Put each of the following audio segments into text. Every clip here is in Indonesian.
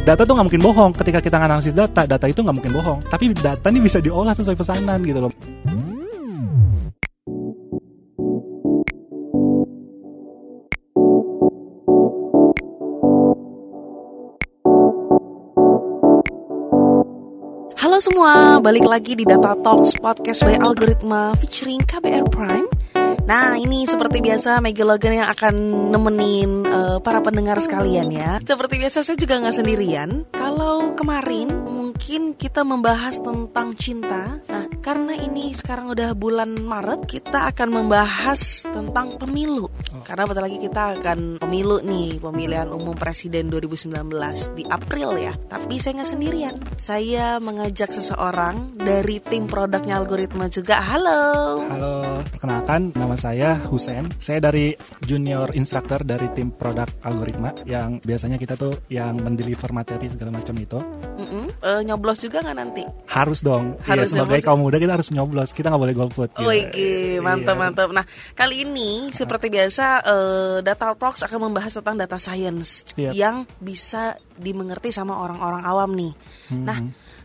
data tuh nggak mungkin bohong. Ketika kita analisis data data itu nggak mungkin bohong. Tapi data ini bisa diolah sesuai pesanan gitu loh. Halo semua, balik lagi di Data Talks Podcast by Algoritma featuring KBR Prime. Nah, ini seperti biasa Maggie Logan yang akan nemenin uh, para pendengar sekalian ya. Seperti biasa saya juga nggak sendirian. Kalau kemarin mungkin kita membahas tentang cinta. Nah, karena ini sekarang udah bulan Maret, kita akan membahas tentang pemilu. Karena bentar lagi kita akan pemilu nih, pemilihan umum presiden 2019 di April ya. Tapi saya nggak sendirian. Saya mengajak seseorang dari tim produknya algoritma juga. Halo. halo perkenalkan nama saya Husen saya dari junior instructor dari tim produk algoritma yang biasanya kita tuh yang mendeliver materi segala macam itu Mm-mm. Eh, nyoblos juga nggak nanti? harus dong Harus Iya, sebagai nyoblos. kaum muda kita harus nyoblos kita nggak boleh golput gitu. Wih, mantap Iya. mantap. Nah, kali ini seperti biasa eh, Data Talks akan membahas tentang data science Iya. yang bisa dimengerti sama orang-orang awam nih. Nah,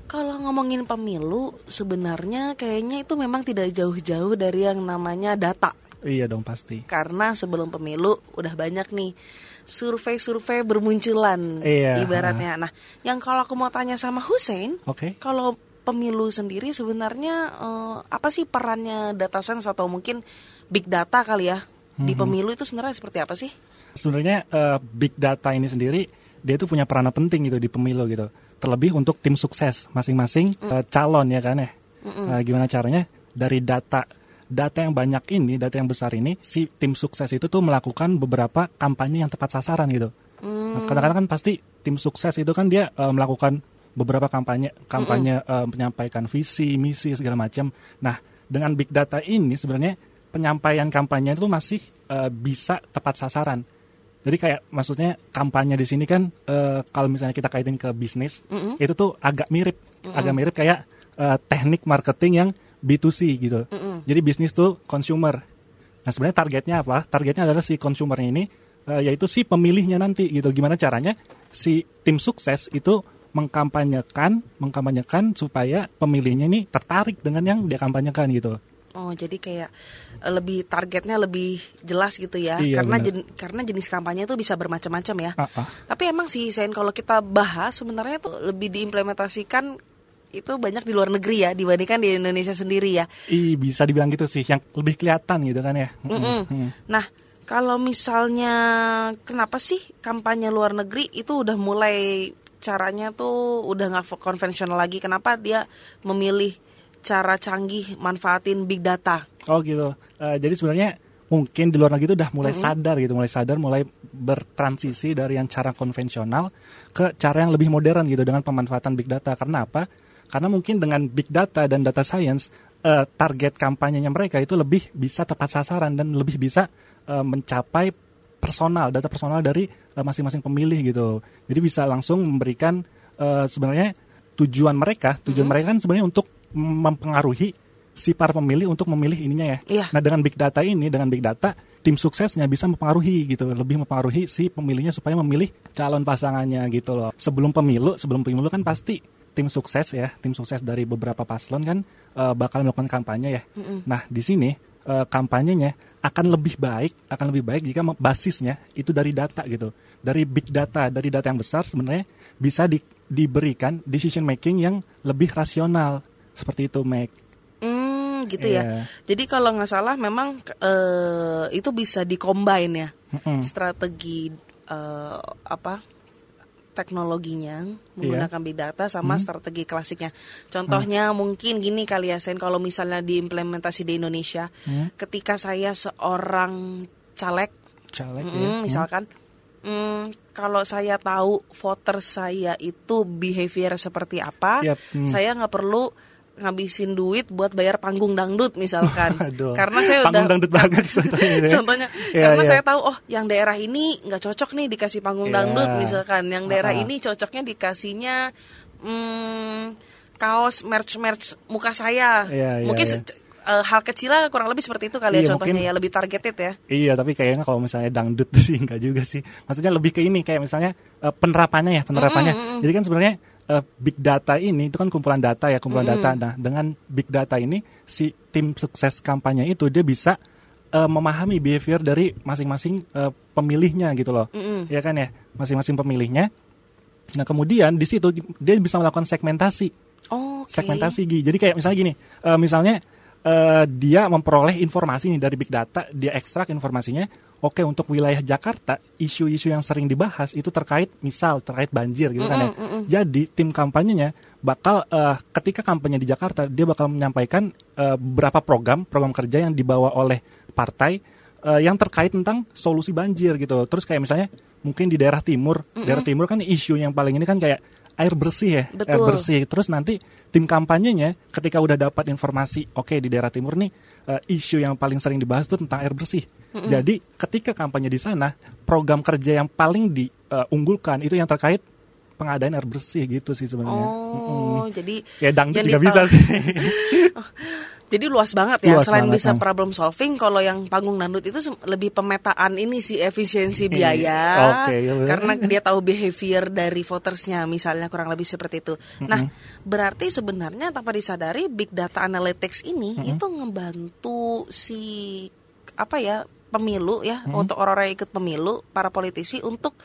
kalau ngomongin pemilu sebenarnya kayaknya itu memang tidak jauh-jauh dari yang namanya data. iya dong pasti Karena sebelum pemilu udah banyak nih survei-survei bermunculan Iya. ibaratnya. Nah, yang kalau aku mau tanya sama Hussein, oke kalau pemilu sendiri sebenarnya eh, apa sih perannya data science atau mungkin big data kali ya di Mhm. pemilu itu sebenarnya seperti apa sih? sebenarnya eh, big data ini sendiri dia itu punya peranan penting gitu di pemilu gitu. Terlebih untuk tim sukses masing-masing Mm. eh, calon ya kan ya. Eh, gimana caranya? Dari data data yang banyak ini data yang besar ini si tim sukses itu tuh melakukan beberapa kampanye yang tepat sasaran gitu. Nah, kadang-kadang kan pasti tim sukses itu kan dia eh, melakukan beberapa kampanye kampanye eh, menyampaikan visi misi segala macam. Nah dengan big data ini sebenarnya penyampaian kampanye itu masih eh, bisa tepat sasaran. Jadi kayak maksudnya kampanye di sini kan eh, kalau misalnya kita kaitin ke bisnis itu tuh agak mirip. Agak mirip kayak eh, teknik marketing yang B2C gitu. Jadi bisnis tuh consumer. Nah sebenarnya targetnya apa? Targetnya adalah si consumer ini, eh, yaitu si pemilihnya nanti gitu. Gimana caranya si tim sukses itu mengkampanyekan, mengkampanyekan supaya pemilihnya ini tertarik dengan yang dia kampanyekan gitu. Oh, jadi kayak eh, lebih targetnya lebih jelas gitu ya. Iya, karena jen- karena jenis kampanye itu bisa bermacam-macam ya. Ah, ah. Tapi emang sih Sen kalau kita bahas sebenarnya tuh lebih diimplementasikan itu banyak di luar negeri ya dibandingkan di Indonesia sendiri ya. Ih, bisa dibilang gitu sih, yang lebih kelihatan gitu kan ya. Mm-mm. Mm-mm. Nah, kalau misalnya kenapa sih kampanye luar negeri itu udah mulai caranya tuh udah nggak konvensional lagi? Kenapa dia memilih cara canggih manfaatin big data? Oh gitu. Eh, jadi sebenarnya mungkin di luar negeri itu udah mulai sadar gitu, mulai sadar, mulai bertransisi dari yang cara konvensional ke cara yang lebih modern gitu dengan pemanfaatan big data. Karena apa? Karena mungkin dengan big data dan data science eh, target kampanyenya mereka itu lebih bisa tepat sasaran dan lebih bisa eh, mencapai personal, data personal dari masing-masing pemilih gitu. Jadi bisa langsung memberikan eh, sebenarnya tujuan mereka, tujuan mereka kan sebenarnya untuk mempengaruhi si para pemilih untuk memilih ininya ya. Iya. Nah dengan big data ini, dengan big data, tim suksesnya bisa mempengaruhi gitu, lebih mempengaruhi si pemilihnya supaya memilih calon pasangannya gitu loh. Sebelum pemilu, sebelum pemilu kan pasti tim sukses ya, tim sukses dari beberapa paslon kan eh, bakal melakukan kampanye ya. Nah di sini eh, kampanyenya akan lebih baik, akan lebih baik jika basisnya itu dari data gitu, dari big data, dari data yang besar sebenarnya bisa di- diberikan decision making yang lebih rasional seperti itu, Mac. Hmm, gitu Iya. ya. Jadi kalau nggak salah memang eh, itu bisa dikombin ya Mm-mm. strategi eh, apa teknologinya Iya. menggunakan big data Hmm. sama strategi klasiknya. Contohnya mungkin gini kali ya Sen kalau misalnya diimplementasi di Indonesia, Hmm. ketika saya seorang caleg, Caleg mm, ya. misalkan, mm, kalau saya tahu voter saya itu behavior seperti apa, Yap, hmm. saya nggak perlu ngabisin duit buat bayar panggung dangdut misalkan, Aduh. karena saya Panggung udah dangdut banget contohnya. ya. Contohnya, Iya, karena iya. saya tahu oh yang daerah ini nggak cocok nih dikasih panggung Iya. dangdut misalkan, yang daerah Ah-ah. ini cocoknya dikasihnya hmm, kaos merch merch muka saya. Iya, iya, Mungkin iya. se- uh, hal kecil lah kurang lebih seperti itu kali ya Iya, contohnya mungkin- ya lebih targeted ya. Iya, tapi kayaknya kalau misalnya dangdut sih enggak juga sih. Maksudnya lebih ke ini kayak misalnya eh, penerapannya ya, penerapannya. Jadi kan sebenarnya eh, big data ini itu kan kumpulan data ya, kumpulan data. Nah, dengan big data ini si tim sukses kampanye itu dia bisa eh, memahami behavior dari masing-masing eh, pemilihnya gitu loh. Ya kan ya, masing-masing pemilihnya. Nah, kemudian di situ dia bisa melakukan segmentasi Oh, oke. segmentasi Gi. Jadi kayak misalnya gini, eh, misalnya eh, dia memperoleh informasi nih dari big data, dia ekstrak informasinya. Oke, untuk wilayah Jakarta, isu-isu yang sering dibahas itu terkait misal terkait banjir gitu kan ya. Jadi tim kampanyenya bakal eh, ketika kampanye di Jakarta, dia bakal menyampaikan eh, beberapa program, program kerja yang dibawa oleh partai eh, yang terkait tentang solusi banjir gitu. Terus kayak misalnya mungkin di daerah timur, daerah timur kan isu yang paling ini kan kayak air bersih ya, air Betul. bersih. Terus nanti tim kampanyenya ketika udah dapat informasi, oke di daerah timur nih eh, isu yang paling sering dibahas itu tentang air bersih. Jadi ketika kampanye di sana, program kerja yang paling diunggulkan itu yang terkait pengadaan air bersih gitu sih sebenarnya. Oh, jadi Ya dangdut juga bisa sih. Jadi luas banget ya. Luas Selain banget, bisa ah. problem solving, kalau yang panggung dangdut itu lebih pemetaan ini sih efisiensi biaya. Oke, ya benar. karena dia tahu behavior dari votersnya, misalnya kurang lebih seperti itu. Nah, berarti sebenarnya tanpa disadari big data analytics ini itu ngebantu si apa ya pemilu ya untuk orang-orang yang ikut pemilu, para politisi untuk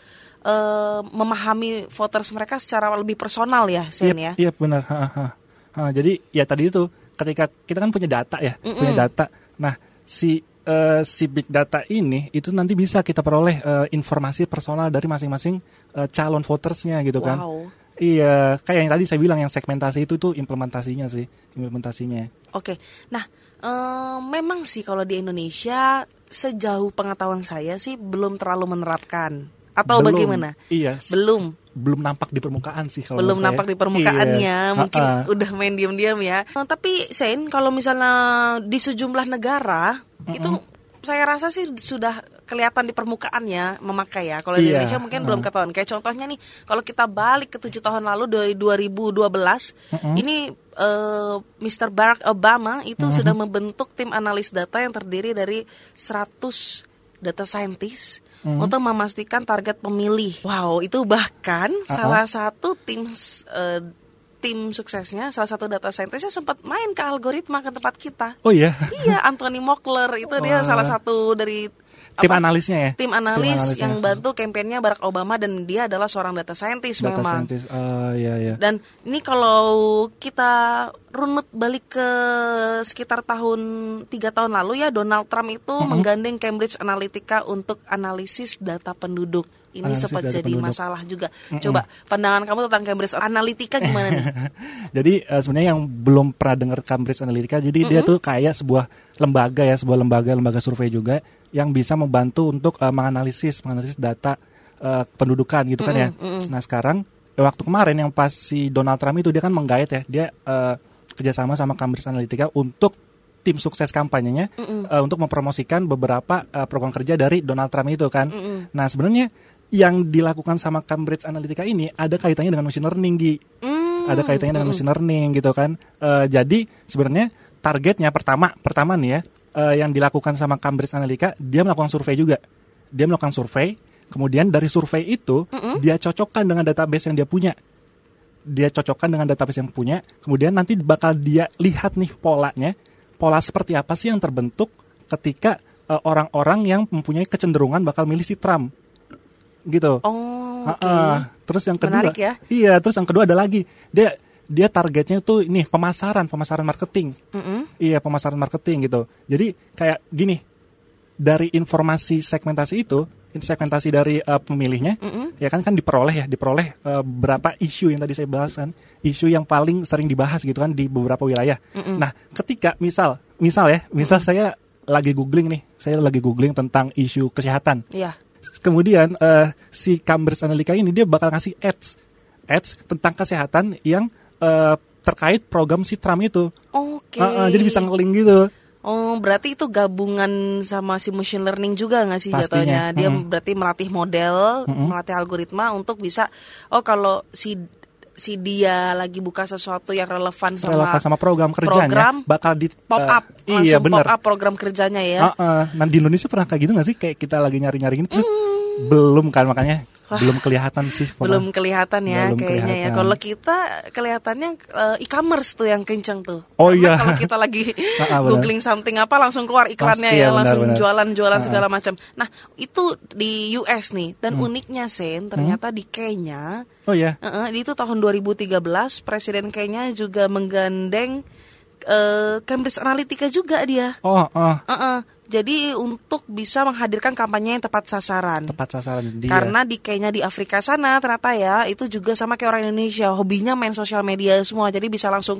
eh, memahami voters mereka secara lebih personal ya, Sen ya. Iya, iya, benar. Ha, ha. Ha, jadi ya tadi itu ketika kita kan punya data ya, punya data. Nah, si eh, si big data ini itu nanti bisa kita peroleh eh, informasi personal dari masing-masing eh, calon votersnya gitu kan. Wow. Iya, kayak yang tadi saya bilang yang segmentasi itu tuh implementasinya sih, implementasinya. Oke, nah eh, memang sih kalau di Indonesia sejauh pengetahuan saya sih belum terlalu menerapkan atau Belum. bagaimana? Iya, Belum, belum nampak di permukaan sih kalau belum saya. nampak di permukaannya, Iya. mungkin Ha-ha. udah main diam-diam ya. Eh, tapi Sen, kalau misalnya di sejumlah negara itu saya rasa sih sudah kelihatan di permukaannya memakai ya. Kalau di Iya, Indonesia mungkin ha. belum ketahuan. Kayak contohnya nih, kalau kita balik ke tujuh tahun lalu dari 2012, ini eh, Mr. Barack Obama itu sudah membentuk tim analis data yang terdiri dari 100 data scientist untuk memastikan target pemilih. Wow, itu bahkan salah satu tim eh, tim suksesnya, salah satu data scientistnya sempat main ke algoritma ke tempat kita. Oh iya, Iya, Anthony Mockler itu dia Wah. salah satu dari tim apa, analisnya ya. tim analis analisnya. yang bantu kampanyenya Barack Obama dan dia adalah seorang data scientist data memang. scientist. Oh iya iya. Dan ini kalau kita runut balik ke sekitar tahun tiga tahun lalu ya Donald Trump itu menggandeng Cambridge Analytica untuk analisis data penduduk. Ini Analisis sempat jadi penduduk. masalah juga. Coba pandangan kamu tentang Cambridge Analytica gimana nih? jadi eh, sebenarnya yang belum pernah dengar Cambridge Analytica, jadi dia tuh kayak sebuah lembaga ya, sebuah lembaga lembaga survei juga yang bisa membantu untuk eh, menganalisis menganalisis data eh, pendudukan gitu kan ya. Nah sekarang eh, waktu kemarin yang pas si Donald Trump itu dia kan menggait ya, dia eh, kerjasama sama Cambridge Analytica untuk tim sukses kampanyenya eh, untuk mempromosikan beberapa eh, program kerja dari Donald Trump itu kan. Nah sebenarnya yang dilakukan sama Cambridge Analytica ini ada kaitannya dengan machine learning Gi. Hmm, ada kaitannya dengan machine learning gitu kan. Eh, jadi sebenarnya targetnya pertama pertama nih ya eh, yang dilakukan sama Cambridge Analytica dia melakukan survei juga. Dia melakukan survei, kemudian dari survei itu dia cocokkan dengan database yang dia punya. Dia cocokkan dengan database yang punya, kemudian nanti bakal dia lihat nih polanya, pola seperti apa sih yang terbentuk ketika eh, orang-orang yang mempunyai kecenderungan bakal milih si Trump. Gitu. Oh, oke. Ah, ah. Terus yang kedua, Menarik ya. iya. Terus yang kedua ada lagi, dia dia targetnya tuh ini pemasaran, pemasaran marketing. Mm-mm. Iya, pemasaran marketing gitu. Jadi kayak gini, dari informasi segmentasi itu, segmentasi dari eh, pemilihnya, ya kan kan diperoleh ya, diperoleh eh, berapa isu yang tadi saya bahas kan, isu yang paling sering dibahas gitu kan di beberapa wilayah. Nah, ketika misal, misal ya, misal saya lagi googling nih, saya lagi googling tentang isu kesehatan Iya. kemudian eh, si Cambridge Analytica ini dia bakal ngasih ads ads tentang kesehatan yang eh, terkait program si Trump itu Oke. Ah, ah, jadi bisa ngeling gitu Oh, berarti itu gabungan sama si machine learning juga nggak sih Pastinya. jatuhnya? Dia Mm-mm. berarti melatih model, melatih algoritma untuk bisa oh kalau si si dia lagi buka sesuatu yang relevan sama relevan sama program kerjanya program, bakal di pop eh, up iya langsung benar pop up program kerjanya ya. Ah, ah. nah di Indonesia pernah kayak gitu gak sih kayak kita lagi nyari-nyari ini terus belum kan makanya belum kelihatan sih. Hmm. Belum kelihatan ya Belum kayaknya ya. kelihatan. Kalau kita kelihatannya eh, e-commerce tuh yang kenceng tuh. Oh, Karena iya. Kalau kita lagi Ah, ah, googling something apa langsung keluar iklannya Pasti, ya, ya, benar, langsung jualan-jualan Ah, segala macam. Nah, itu di US nih dan Hmm. uniknya Sen ternyata di Kenya oh ya eh, itu tahun 2013 Presiden Kenya juga menggandeng eh, Cambridge Analytica juga dia. oh oh Eh, eh. Jadi untuk bisa menghadirkan kampanye yang tepat sasaran. tepat sasaran dia Karena di Kenya di Afrika sana ternyata ya itu juga sama kayak orang Indonesia hobinya main sosial media semua jadi bisa langsung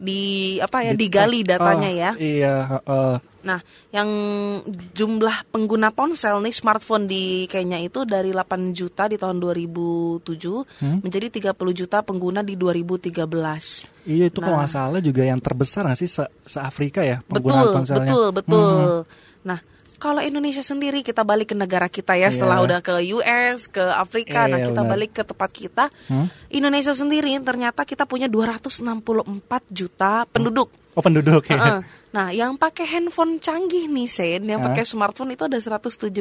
di apa ya Di- digali datanya oh, ya. iya heeh. Nah, yang jumlah pengguna ponsel nih smartphone di Kenya itu dari 8 juta di tahun 2007 Hmm? menjadi 30 juta pengguna di 2013. iya itu kalau Nah. nggak salah juga yang terbesar nggak sih se, se Afrika ya Betul, penggunaan ponselnya betul, betul. Hmm. Nah, kalau Indonesia sendiri kita balik ke negara kita ya setelah Iya. udah ke US, ke Afrika, nah Iya, kita benar. balik ke tempat kita. Hmm? Indonesia sendiri ternyata kita punya 264 juta penduduk. Oh penduduk ya Heeh. Nah, yang pakai handphone canggih nih Sen, yang Hah? pakai smartphone itu ada 177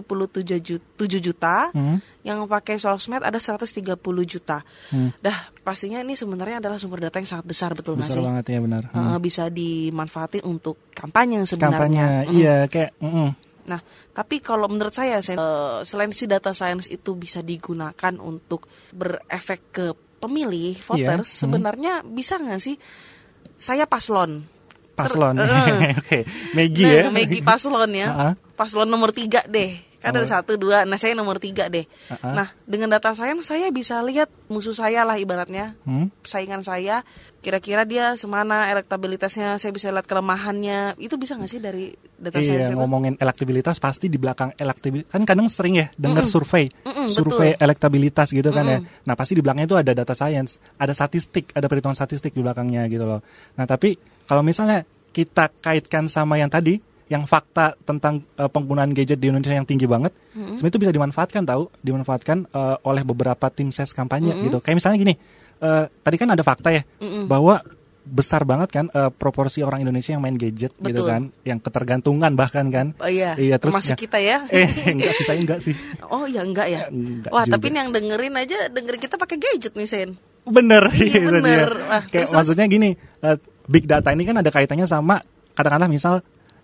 juta, 7 juta, Hmm? yang pakai sosmed ada 130 juta. Hmm. Dah, pastinya ini sebenarnya adalah sumber data yang sangat besar betul nggak besar sih? banget ya benar Hmm. Heeh, bisa dimanfaatin untuk kampanye sebenarnya. kampanye Mm. iya kayak mm-mm. Nah, tapi kalau menurut saya Sen, eh, selain si data science itu bisa digunakan untuk berefek ke pemilih voters, Iya, hmm. sebenarnya bisa nggak sih saya paslon? Paslon eh. oke Maggie nah, ya Maggie paslon ya, Ah. paslon nomor tiga deh. Kan ada Oh. satu dua, nah saya nomor tiga deh. Ah. Nah, dengan data science saya bisa lihat musuh saya lah ibaratnya, Hmm? saingan saya, kira-kira dia semana elektabilitasnya, saya bisa lihat kelemahannya. Itu bisa nggak sih dari data Iya itu? ngomongin elektabilitas pasti di belakang elektabilitas kan kadang sering ya dengar Mm-mm. survei Mm-mm, survei betul. elektabilitas gitu kan ya. Mm-mm. Nah pasti di belakangnya itu ada data science, ada statistik, ada perhitungan statistik di belakangnya gitu loh. Nah tapi kalau misalnya kita kaitkan sama yang tadi, yang fakta tentang eh, penggunaan gadget di Indonesia yang tinggi banget, sebenarnya itu bisa dimanfaatkan tahu, dimanfaatkan eh, oleh beberapa tim ses kampanye gitu. Kayak misalnya gini, eh, tadi kan ada fakta ya bahwa besar banget kan eh, proporsi orang Indonesia yang main gadget gitu Betul. kan, yang ketergantungan bahkan kan. Oh iya, Iya, terus termasuk ya- kita ya. Eh enggak sih saya enggak sih. Oh ya enggak ya. Enggak Wah juga. tapi ini yang dengerin aja dengerin kita pakai gadget nih Sen. Bener, Iya, bener. dia. Wah, Kayak terus- maksudnya gini, eh, big data ini kan ada kaitannya sama katakanlah misal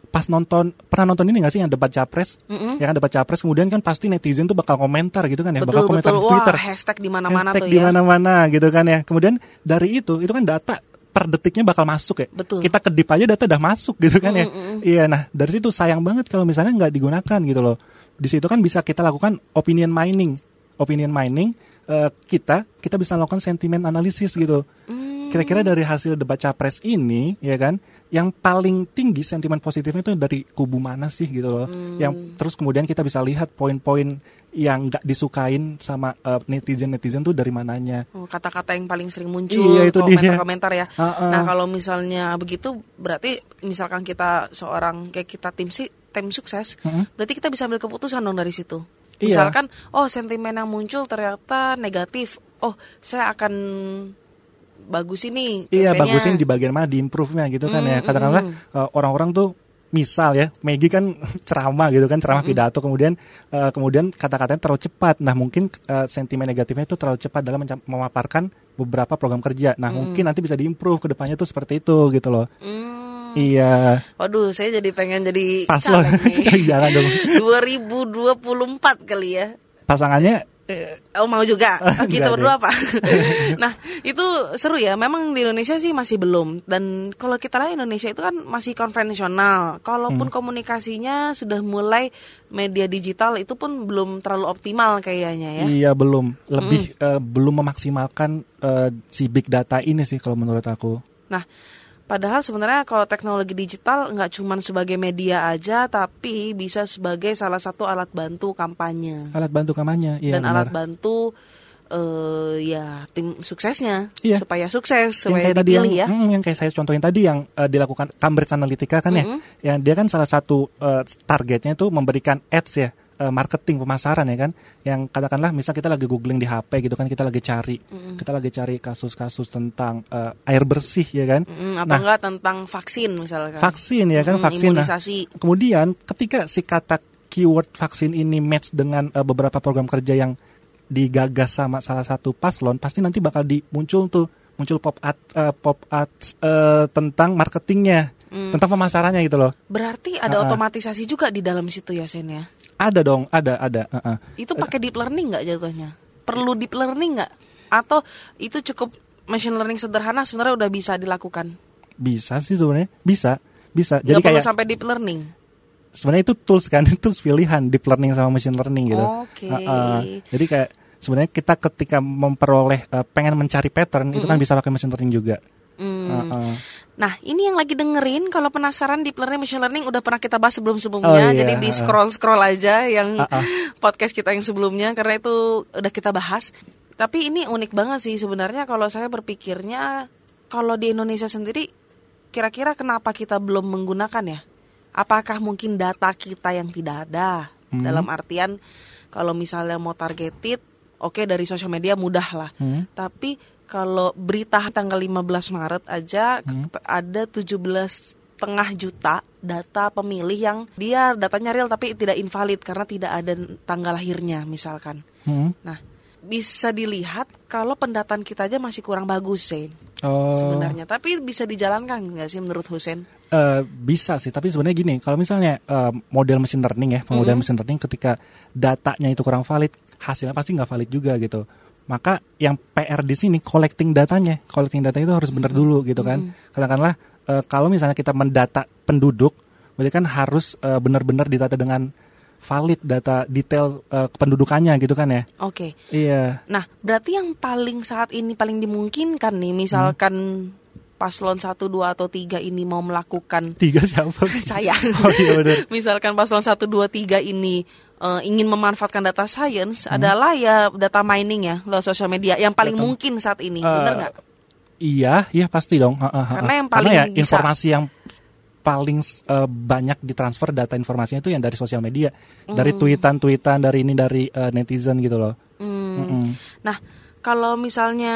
pas nonton pernah nonton ini gak sih yang debat capres, Mm-mm. yang kan debat capres kemudian kan pasti netizen tuh bakal komentar gitu kan ya, betul bakal komentar betul. di Twitter, Wah hashtag di mana-mana hashtag tuh di ya. mana-mana gitu kan ya. Kemudian dari itu itu kan data per detiknya bakal masuk ya. Betul. Kita kedip aja data udah masuk gitu kan ya. Iya, nah dari situ sayang banget kalau misalnya nggak digunakan gitu loh. Di situ kan bisa kita lakukan opinion mining, opinion mining eh, kita kita bisa melakukan sentimen analisis gitu. Hmm. Kira-kira dari hasil debat capres ini, ya kan, yang paling tinggi sentimen positifnya itu dari kubu mana sih gitu loh. Hmm. Yang terus kemudian kita bisa lihat poin-poin yang nggak disukain sama netizen netizen tuh dari mananya. Oh, kata-kata yang paling sering muncul Iya, itu komentar-komentar ya. Ah, ah. Nah kalau misalnya begitu berarti misalkan kita seorang kayak kita tim si tim sukses, Mm-mm. berarti kita bisa ambil keputusan dong dari situ. Iya. Misalkan oh sentimen yang muncul ternyata negatif, oh saya akan bagus ini. Iya, campaignnya. bagusin di bagian mana di improve-nya gitu kan ya. Mm, Katakanlah mm, eh, orang-orang tuh misal ya, Maggie kan ceramah gitu kan, ceramah pidato kemudian eh, kemudian kata-katanya terlalu cepat. Nah, mungkin eh, sentimen negatifnya itu terlalu cepat dalam memaparkan beberapa program kerja. Nah, mungkin nanti bisa diimprove ke depannya tuh seperti itu gitu loh. Hmm. Iya. Waduh, saya jadi pengen jadi Paslon. Jangan dong. 2024 kali ya. Pasangannya Oh mau juga kita deh. berdua apa? nah itu seru ya. Memang di Indonesia sih masih belum. Dan kalau kita lihat Indonesia itu kan masih konvensional. Kalaupun komunikasinya sudah mulai media digital itu pun belum terlalu optimal kayaknya ya. iya belum lebih eh, belum memaksimalkan eh, si big data ini sih kalau menurut aku. Nah padahal sebenarnya kalau teknologi digital nggak cuma sebagai media aja, tapi bisa sebagai salah satu alat bantu kampanye Alat bantu kampanye, iya dan benar. alat bantu eh ya tim suksesnya Iya. supaya sukses yang supaya yang, dipilih ya. hmm, yang kayak saya contohin tadi yang eh, dilakukan Cambridge Analytica kan ya, yang dia kan salah satu eh, targetnya itu memberikan ads ya, uh, marketing pemasaran ya kan yang katakanlah misal kita lagi googling di HP gitu kan kita lagi cari mm-hmm. kita lagi cari kasus-kasus tentang uh, air bersih ya kan mm, atau nah, enggak tentang vaksin misalkan vaksin ya kan mm, vaksin nah, kemudian ketika si kata keyword vaksin ini match dengan uh, beberapa program kerja yang digagas sama salah satu paslon pasti nanti bakal dimuncul tuh muncul pop art uh, pop art uh, tentang marketingnya hmm. tentang pemasarannya gitu loh. Berarti ada uh -uh. otomatisasi juga di dalam situ ya Sen ya? Ada dong, ada ada. Uh -uh. Itu pakai deep learning nggak jatuhnya? Perlu deep learning nggak? Atau itu cukup machine learning sederhana sebenarnya udah bisa dilakukan? Bisa sih sebenarnya, bisa, bisa. Jadi Gak kayak sampai deep learning. Sebenarnya itu tools kan, tools pilihan deep learning sama machine learning gitu. Oke. Okay. Uh -uh. Jadi kayak sebenarnya kita ketika memperoleh uh, pengen mencari pattern mm -hmm. itu kan bisa pakai machine learning juga. Hmm. Uh -uh. Nah, ini yang lagi dengerin kalau penasaran deep learning machine learning udah pernah kita bahas sebelum-sebelumnya. Oh, iya. Jadi di scroll-scroll aja yang uh -uh. podcast kita yang sebelumnya karena itu udah kita bahas. Tapi ini unik banget sih sebenarnya kalau saya berpikirnya kalau di Indonesia sendiri kira-kira kenapa kita belum menggunakan ya? Apakah mungkin data kita yang tidak ada? Hmm. Dalam artian kalau misalnya mau targeted, oke okay, dari sosial media mudah lah. Hmm. Tapi kalau berita tanggal 15 Maret aja hmm. ada 17 setengah juta data pemilih yang dia datanya real tapi tidak invalid karena tidak ada tanggal lahirnya misalkan. Hmm. Nah, bisa dilihat kalau pendataan kita aja masih kurang bagus sih oh. sebenarnya. Tapi bisa dijalankan nggak sih menurut Husen? Uh, bisa sih, tapi sebenarnya gini, kalau misalnya uh, model machine learning ya, model -hmm. machine learning ketika datanya itu kurang valid, hasilnya pasti nggak valid juga gitu maka yang PR di sini collecting datanya, collecting data itu harus benar dulu gitu kan. Hmm. Katakanlah uh, kalau misalnya kita mendata penduduk, berarti kan harus uh, benar-benar didata dengan valid data detail uh, kependudukannya gitu kan ya. Oke. Okay. Iya. Nah, berarti yang paling saat ini paling dimungkinkan nih misalkan hmm. paslon 1 2 atau 3 ini mau melakukan Tiga siapa? Saya. Oh iya benar. misalkan paslon 1 2 3 ini uh, ingin memanfaatkan data science hmm. adalah ya data mining ya lo sosial media yang paling data. mungkin saat ini, uh, benar nggak? Iya, iya pasti dong. Karena yang paling Karena ya, bisa... informasi yang paling uh, banyak ditransfer data informasinya itu yang dari sosial media, mm. dari hmm. tweetan-tweetan, dari ini dari uh, netizen gitu loh. Mm. Mm -mm. Nah, kalau misalnya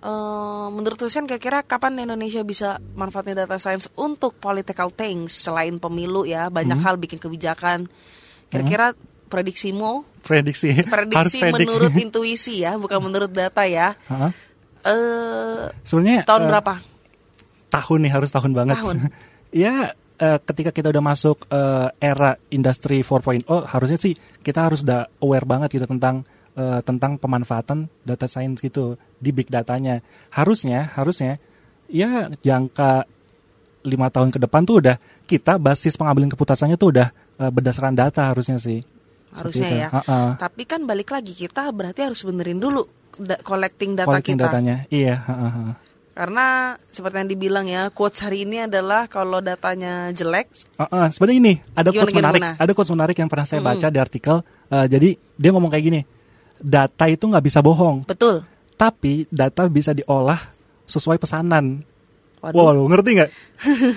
uh, menurut Husen kira-kira kapan Indonesia bisa manfaatkan data science untuk political things selain pemilu ya, banyak mm. hal bikin kebijakan Kira-kira prediksimu? Prediksi. Prediksi menurut intuisi ya, bukan menurut data ya. Uh, Sebenarnya tahun uh, berapa? Tahun nih harus tahun banget. Tahun. ya uh, ketika kita udah masuk uh, era industri 4.0 harusnya sih kita harus udah aware banget gitu tentang uh, tentang pemanfaatan data science gitu di big datanya. Harusnya harusnya ya jangka lima tahun ke depan tuh udah kita basis pengambilan keputusannya tuh udah uh, berdasarkan data harusnya sih. Harusnya ya. Uh -uh. Tapi kan balik lagi kita berarti harus benerin dulu da collecting data collecting kita. datanya. Iya, uh -uh. Karena seperti yang dibilang ya, quotes hari ini adalah kalau datanya jelek. Uh -uh. Sebenarnya ini ada gimana, quotes menarik, gimana? ada quotes menarik yang pernah saya baca -hmm. di artikel. Uh, jadi dia ngomong kayak gini, data itu nggak bisa bohong. Betul. Tapi data bisa diolah sesuai pesanan. Waduh. Wow, ngerti nggak?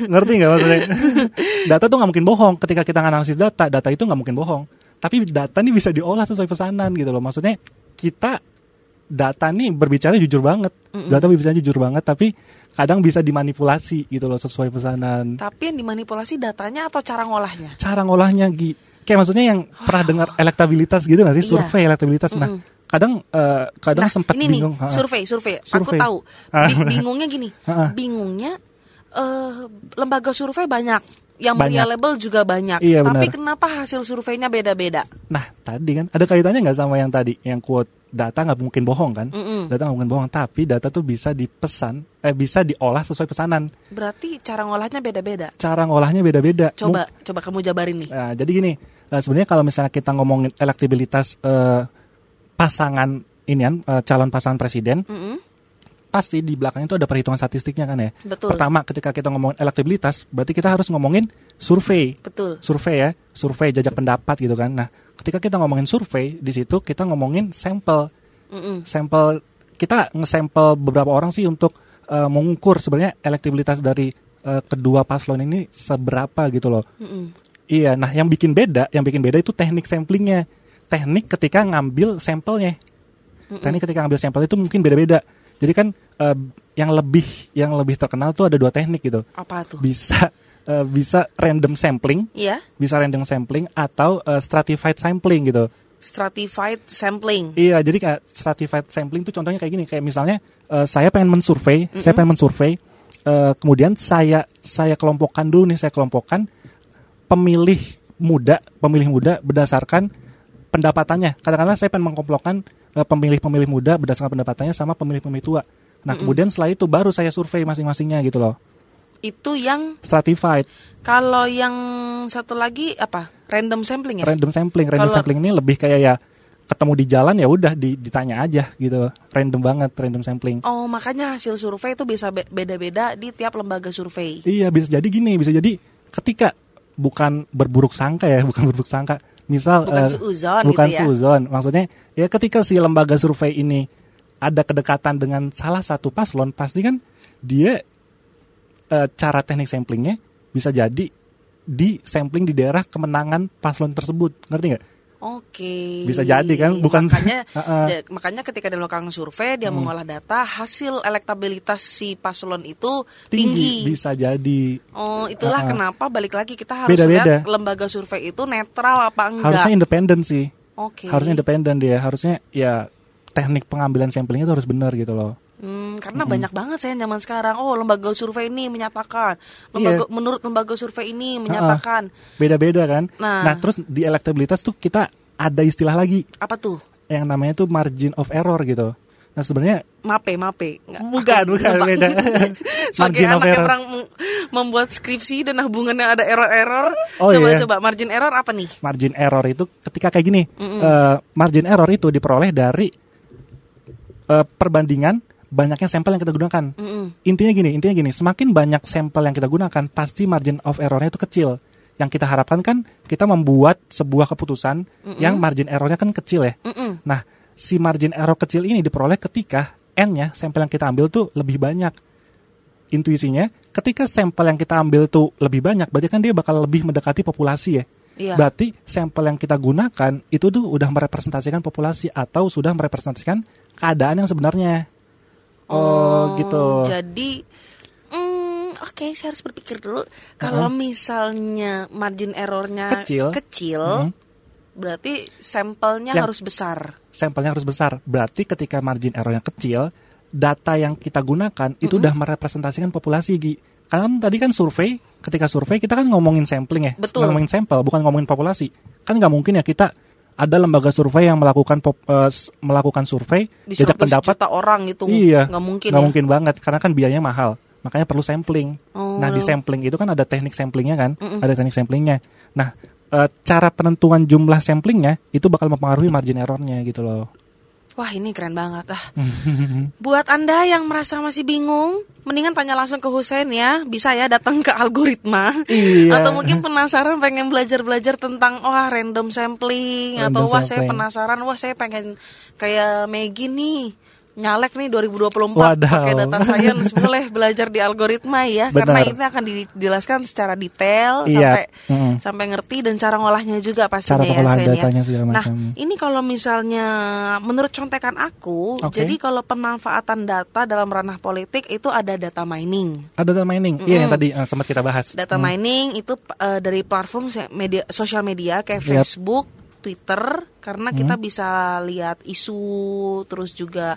ngerti nggak maksudnya? data tuh nggak mungkin bohong. Ketika kita analisis data, data itu nggak mungkin bohong. Tapi data ini bisa diolah sesuai pesanan gitu loh. Maksudnya kita data nih berbicara jujur banget. Mm -mm. Data berbicara jujur banget, tapi kadang bisa dimanipulasi gitu loh sesuai pesanan. Tapi yang dimanipulasi datanya atau cara ngolahnya? Cara ngolahnya, Kayak maksudnya yang pernah dengar elektabilitas gitu nggak sih? Iya. Survei elektabilitas. Mm -mm. Nah, kadang uh, kadang nah, sempat ini bingung. Nih, survei, survei, survei. Aku tahu. bingungnya gini. bingungnya uh, lembaga survei banyak yang banyak. reliable juga banyak. Iya, Tapi kenapa hasil surveinya beda-beda? Nah, tadi kan ada kaitannya nggak sama yang tadi, yang quote data nggak mungkin bohong kan? Mm -mm. Data nggak mungkin bohong, tapi data tuh bisa dipesan, eh bisa diolah sesuai pesanan. Berarti cara ngolahnya beda-beda. Cara ngolahnya beda-beda. Coba, Mung coba kamu jabarin nih. Nah, jadi gini, uh, sebenarnya kalau misalnya kita ngomongin elektabilitas uh, pasangan ini kan uh, calon pasangan presiden, mm -hmm. pasti di belakang itu ada perhitungan statistiknya kan ya. Betul. Pertama ketika kita ngomongin elektabilitas, berarti kita harus ngomongin survei. Betul. Survei ya, survei jajak pendapat gitu kan. Nah, ketika kita ngomongin survei, di situ kita ngomongin sampel. Mm -hmm. Sampel kita ngesampel beberapa orang sih untuk uh, mengukur sebenarnya elektabilitas dari uh, kedua paslon ini seberapa gitu loh. Mm -hmm Iya, nah yang bikin beda, yang bikin beda itu teknik samplingnya. Teknik ketika ngambil sampelnya. Teknik ketika ngambil sampel itu mungkin beda-beda. Jadi kan eh, yang lebih yang lebih terkenal tuh ada dua teknik gitu. Apa tuh? Bisa eh, bisa random sampling, Iya, bisa random sampling atau eh, stratified sampling gitu. stratified sampling. Iya, jadi kayak stratified sampling itu contohnya kayak gini, kayak misalnya eh, saya pengen mensurvei, saya pengen mensurvei, eh, kemudian saya saya kelompokkan dulu nih, saya kelompokkan pemilih muda, pemilih muda berdasarkan pendapatannya. Kadang-kadang saya pengen mengkelompokkan eh, pemilih-pemilih muda berdasarkan pendapatannya sama pemilih-pemilih tua. Nah, kemudian setelah itu baru saya survei masing-masingnya gitu loh. Itu yang Stratified, kalau yang satu lagi apa? Random sampling ya? random sampling, random Kalau- sampling ini lebih kayak ya ketemu di jalan ya udah di- ditanya aja gitu. Random banget random sampling. Oh, makanya hasil survei itu bisa be- beda-beda di tiap lembaga survei. Iya bisa jadi gini, bisa jadi ketika bukan berburuk sangka ya, bukan berburuk sangka. Misal Bukan eh, suuzon bukan gitu ya. suuzon. Maksudnya ya ketika si lembaga survei ini ada kedekatan dengan salah satu paslon, pasti kan dia eh, cara teknik samplingnya bisa jadi di sampling di daerah kemenangan paslon tersebut, ngerti nggak? Oke. Bisa jadi kan, bukan- makanya ja- makanya ketika dia melakukan survei dia mengolah data hasil elektabilitas si paslon itu tinggi. Bisa jadi. Oh, itulah Heeh. kenapa balik lagi kita harus Beda-beda. lihat lembaga survei itu netral apa enggak. Harusnya independen sih. Oke. Harusnya independen dia. Harusnya ya teknik pengambilan sampling itu harus benar gitu loh. Hmm, karena banyak banget saya zaman sekarang. Oh, lembaga survei ini menyatakan. Lembaga Iya. menurut lembaga survei ini menyatakan. beda-beda kan. Nah. terus di elektabilitas tuh kita ada istilah lagi Apa tuh? yang namanya tuh margin of error gitu. Nah sebenarnya Mape, mape. Nggak, bukan aku bukan lupa. beda. Sebagai margin anak yang orang mem- membuat skripsi dan hubungannya ada error-error, Oh, coba iya. coba margin error apa nih? Margin error itu ketika kayak gini. eh, margin error itu diperoleh dari eh, perbandingan banyaknya sampel yang kita gunakan. Mm-mm. Intinya gini, intinya gini, semakin banyak sampel yang kita gunakan, pasti margin of errornya itu kecil. Yang kita harapkan kan kita membuat sebuah keputusan yang margin errornya kan kecil ya. Mm-mm. Nah, si margin error kecil ini diperoleh ketika n-nya sampel yang kita ambil tuh lebih banyak. Intuisinya, ketika sampel yang kita ambil tuh lebih banyak, berarti kan dia bakal lebih mendekati populasi ya. Iya. Berarti sampel yang kita gunakan itu tuh udah merepresentasikan populasi atau sudah merepresentasikan keadaan yang sebenarnya. Oh, gitu. Jadi, mm, oke, saya harus berpikir dulu. Kalau misalnya margin errornya Kecil. kecil, Mhm. berarti sampelnya Yang- harus besar. Sampelnya harus besar. Berarti ketika margin errornya kecil, data yang kita gunakan itu udah merepresentasikan populasi, Gi. Karena tadi kan survei, ketika survei kita kan ngomongin sampling ya, Betul. ngomongin sampel, bukan ngomongin populasi. Kan nggak mungkin ya kita ada lembaga survei yang melakukan pop- s- melakukan survei, Di 100 pendapat, juta orang itu iya, nggak mungkin nggak ya. mungkin banget, karena kan biayanya mahal. Makanya perlu sampling. Oh. Nah di sampling itu kan ada teknik samplingnya kan, ada teknik samplingnya. Nah eh, cara penentuan jumlah samplingnya itu bakal mempengaruhi margin errornya gitu loh. Wah ini keren banget ah. Buat anda yang merasa masih bingung, mendingan tanya langsung ke Husein ya. Bisa ya datang ke algoritma. Iya. Atau mungkin penasaran pengen belajar-belajar tentang wah random sampling Random atau wah saya sampling. penasaran wah saya pengen kayak Maggie nih nyalek nih 2024 Wadaw. pakai data science boleh belajar di algoritma ya Benar. karena ini akan dijelaskan secara detail Iya. sampai Mm. sampai ngerti dan cara ngolahnya juga pastinya Cara ya pengolahan Sen, ya. datanya Nah, macam. ini kalau misalnya menurut contekan aku, Oke. jadi kalau pemanfaatan data dalam ranah politik itu ada data mining. Ada data mining, iya yang tadi eh, sempat kita bahas. Data mining itu eh, dari platform media sosial media kayak Yap. Facebook, Twitter, karena kita bisa lihat isu, terus juga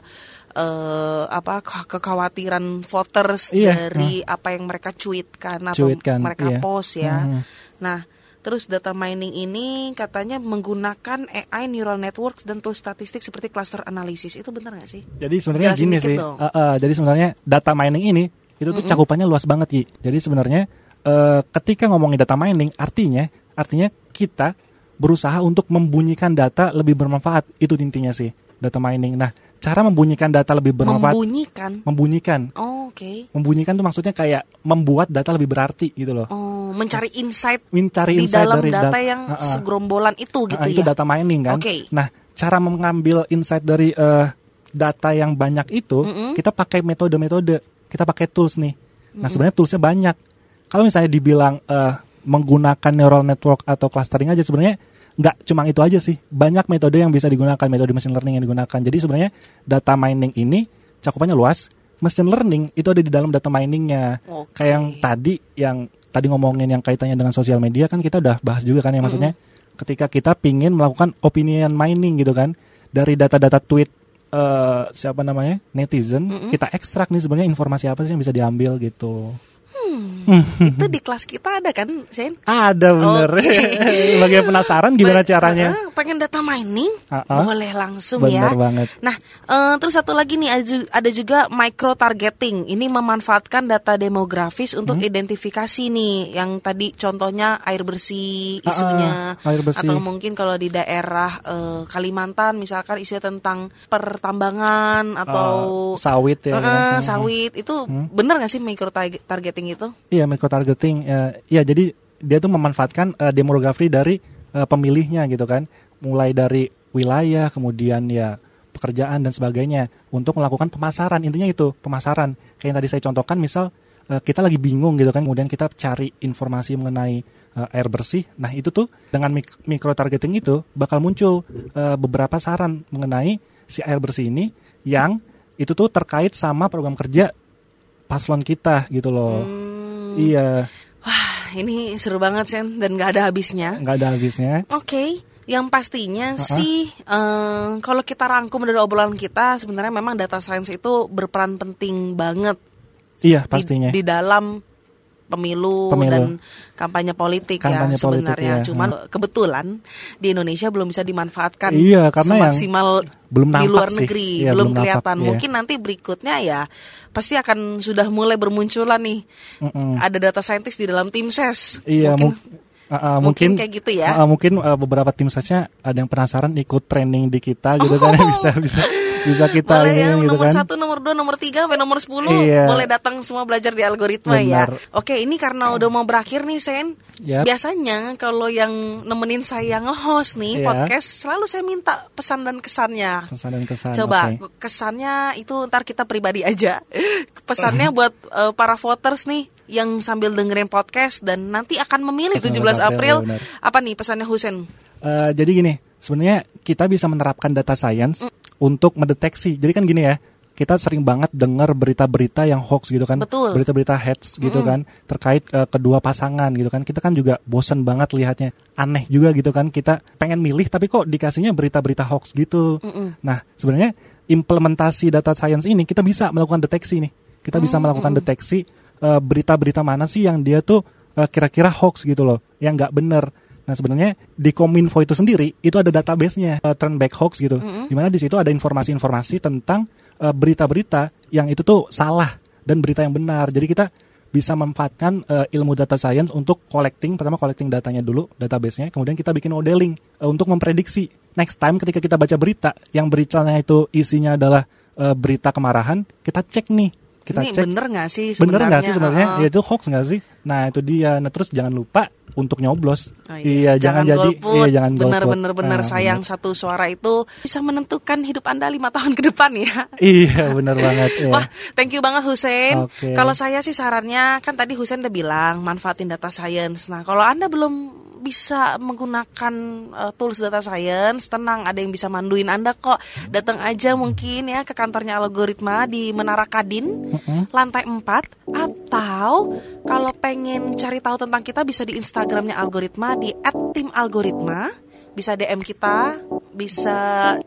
eh, apa ke- kekhawatiran voters Iya, dari apa yang mereka cuitkan atau Cuitkan, mereka iya. post ya. Mhm. Nah, terus data mining ini katanya menggunakan AI neural networks dan tools statistik seperti cluster analysis. Itu benar nggak sih? Jadi sebenarnya Jelasin gini sih, dong. eh, eh, jadi sebenarnya data mining ini itu tuh cakupannya luas banget Gi. Jadi sebenarnya eh, ketika ngomongin data mining, artinya artinya kita berusaha untuk membunyikan data lebih bermanfaat. Itu intinya sih data mining. Nah, cara membunyikan data lebih bermanfaat, Membunyikan. membunyikan, Oh, Oke. membunyikan tuh maksudnya kayak membuat data lebih berarti gitu loh. Oh, mencari insight Mencari di insight dalam dari data dat- yang Ah, ah. segerombolan itu gitu Ah, ya. itu data mining kan. Oke. Nah, cara mengambil insight dari eh, data yang banyak itu, kita pakai metode-metode, kita pakai tools nih. Nah, sebenarnya toolsnya banyak. Kalau misalnya dibilang eh, menggunakan neural network atau clustering aja sebenarnya nggak cuma itu aja sih. Banyak metode yang bisa digunakan, metode machine learning yang digunakan. Jadi sebenarnya data mining ini cakupannya luas. Machine learning itu ada di dalam data miningnya. Oke. Kayak yang tadi yang tadi ngomongin yang kaitannya dengan sosial media kan kita udah bahas juga kan ya maksudnya ketika kita pingin melakukan opinion mining gitu kan dari data-data tweet eh, siapa namanya netizen kita ekstrak nih sebenarnya informasi apa sih yang bisa diambil gitu Itu di kelas kita ada kan, Sen? ada bener Oke. bagi penasaran gimana caranya eh, pengen data mining? Ah-ah. Boleh langsung Bener ya. banget. Nah, eh, terus satu lagi nih ada ju- ada juga micro targeting. Ini memanfaatkan data demografis untuk Hmm. identifikasi nih yang tadi contohnya air bersih isunya air bersih. atau mungkin kalau di daerah eh, Kalimantan misalkan isu tentang pertambangan atau Eh, sawit ya kan? Hmm. sawit itu bener nggak sih micro targe- itu? Iya micro targeting. ya Iya jadi dia tuh memanfaatkan eh, demografi dari eh, pemilihnya gitu kan, mulai dari wilayah, kemudian ya pekerjaan dan sebagainya untuk melakukan pemasaran. Intinya itu pemasaran. Kayak yang tadi saya contohkan, misal eh, kita lagi bingung gitu kan, kemudian kita cari informasi mengenai eh, air bersih. Nah itu tuh dengan mik- micro targeting itu bakal muncul eh, beberapa saran mengenai si air bersih ini yang itu tuh terkait sama program kerja paslon kita gitu loh. Iya, Wah, ini seru banget Sen dan nggak ada habisnya. nggak ada habisnya. Oke, yang pastinya sih eh, kalau kita rangkum dari obrolan kita sebenarnya memang data science itu berperan penting banget Iya, di- pastinya. di, dalam pemilu, Pemilu. dan kampanye politik Kampanye ya politik, sebenarnya. ya. Cuman kebetulan di Indonesia belum bisa dimanfaatkan Iya, karena semaksimal belum di luar sih. negeri, Iya, belum belum nampak, kelihatan. iya. Mungkin nanti berikutnya ya pasti akan sudah mulai bermunculan nih. Mm-mm. Ada data scientist di dalam tim ses. Iya, mungkin mung- uh, uh, mungkin mungkin kayak gitu ya. uh, uh, mungkin uh, beberapa tim saja ada yang penasaran ikut training di kita gitu kan bisa bisa bisa kita Boleh ini yang gitu nomor kan. satu, nomor dua, nomor tiga, sampai nomor sepuluh Iya. Boleh datang semua belajar di algoritma ya Benar. Oke ini karena udah mau berakhir nih Sen Yap. Biasanya kalau yang nemenin saya nge-host nih Iya. podcast Selalu saya minta pesan dan kesannya Pesan dan kesan. Coba oke. kesannya itu ntar kita pribadi aja Pesannya buat eh, para voters nih Yang sambil dengerin podcast Dan nanti akan memilih 17 Pesan 17 April April, benar. Apa nih pesannya Husen? Eh, jadi gini, sebenarnya kita bisa menerapkan data science Mm. untuk mendeteksi. Jadi kan gini ya, kita sering banget dengar berita-berita yang hoax gitu kan, Betul. berita-berita heads gitu kan, terkait eh, kedua pasangan gitu kan. Kita kan juga bosen banget lihatnya, aneh juga gitu kan. Kita pengen milih tapi kok dikasihnya berita-berita hoax gitu. Nah, sebenarnya implementasi data science ini kita bisa melakukan deteksi nih. Kita bisa melakukan deteksi eh, berita-berita mana sih yang dia tuh eh, kira-kira hoax gitu loh, yang nggak bener. Nah sebenarnya di Kominfo itu sendiri itu ada database-nya uh, turn back hoax gitu, di mana di situ ada informasi-informasi tentang uh, berita-berita yang itu tuh salah dan berita yang benar. Jadi kita bisa memanfaatkan uh, ilmu data science untuk collecting, pertama collecting datanya dulu, database-nya, kemudian kita bikin modeling uh, untuk memprediksi next time ketika kita baca berita yang beritanya itu isinya adalah uh, berita kemarahan, kita cek nih, kita Ini cek bener gak sih bener sebenarnya? nggak sih sebenarnya Heeh. ya itu hoax nggak sih nah itu dia nah terus jangan lupa untuk nyoblos Oh, iya, jangan, jadi golput. iya jangan benar golput. benar benar Ah, sayang satu suara itu bisa menentukan hidup anda lima tahun ke depan ya bener. iya benar banget iya. Wah, thank you banget Husein. Oke. Kalau saya sih sarannya kan tadi Husein udah bilang manfaatin data science. Nah, kalau Anda belum bisa menggunakan uh, tools data science, tenang ada yang bisa manduin Anda kok. Datang aja mungkin ya ke kantornya algoritma di Menara Kadin, lantai 4 atau kalau pengen cari tahu tentang kita bisa di Instagramnya algoritma di @timalgoritma bisa DM kita, bisa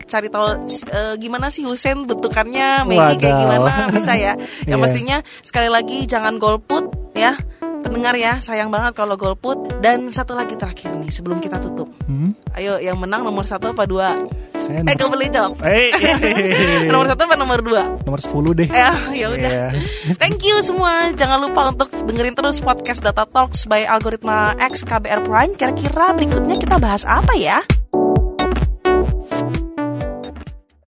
cari tahu eh, gimana sih Husen bentukannya, Maggie kayak gimana, bisa ya. Yang Iya. pastinya sekali lagi jangan golput ya. Pendengar ya, sayang banget kalau golput. Dan satu lagi terakhir nih sebelum kita tutup. Hmm? Ayo yang menang nomor satu apa dua? saya Eh kau boleh jawab. Eh, nomor satu apa nomor dua? nomor 10 deh Ya, ya udah. Iya. Thank you semua. Jangan lupa untuk dengerin terus podcast Data Talks by Algoritma X KBR Prime. Kira-kira berikutnya kita bahas apa ya?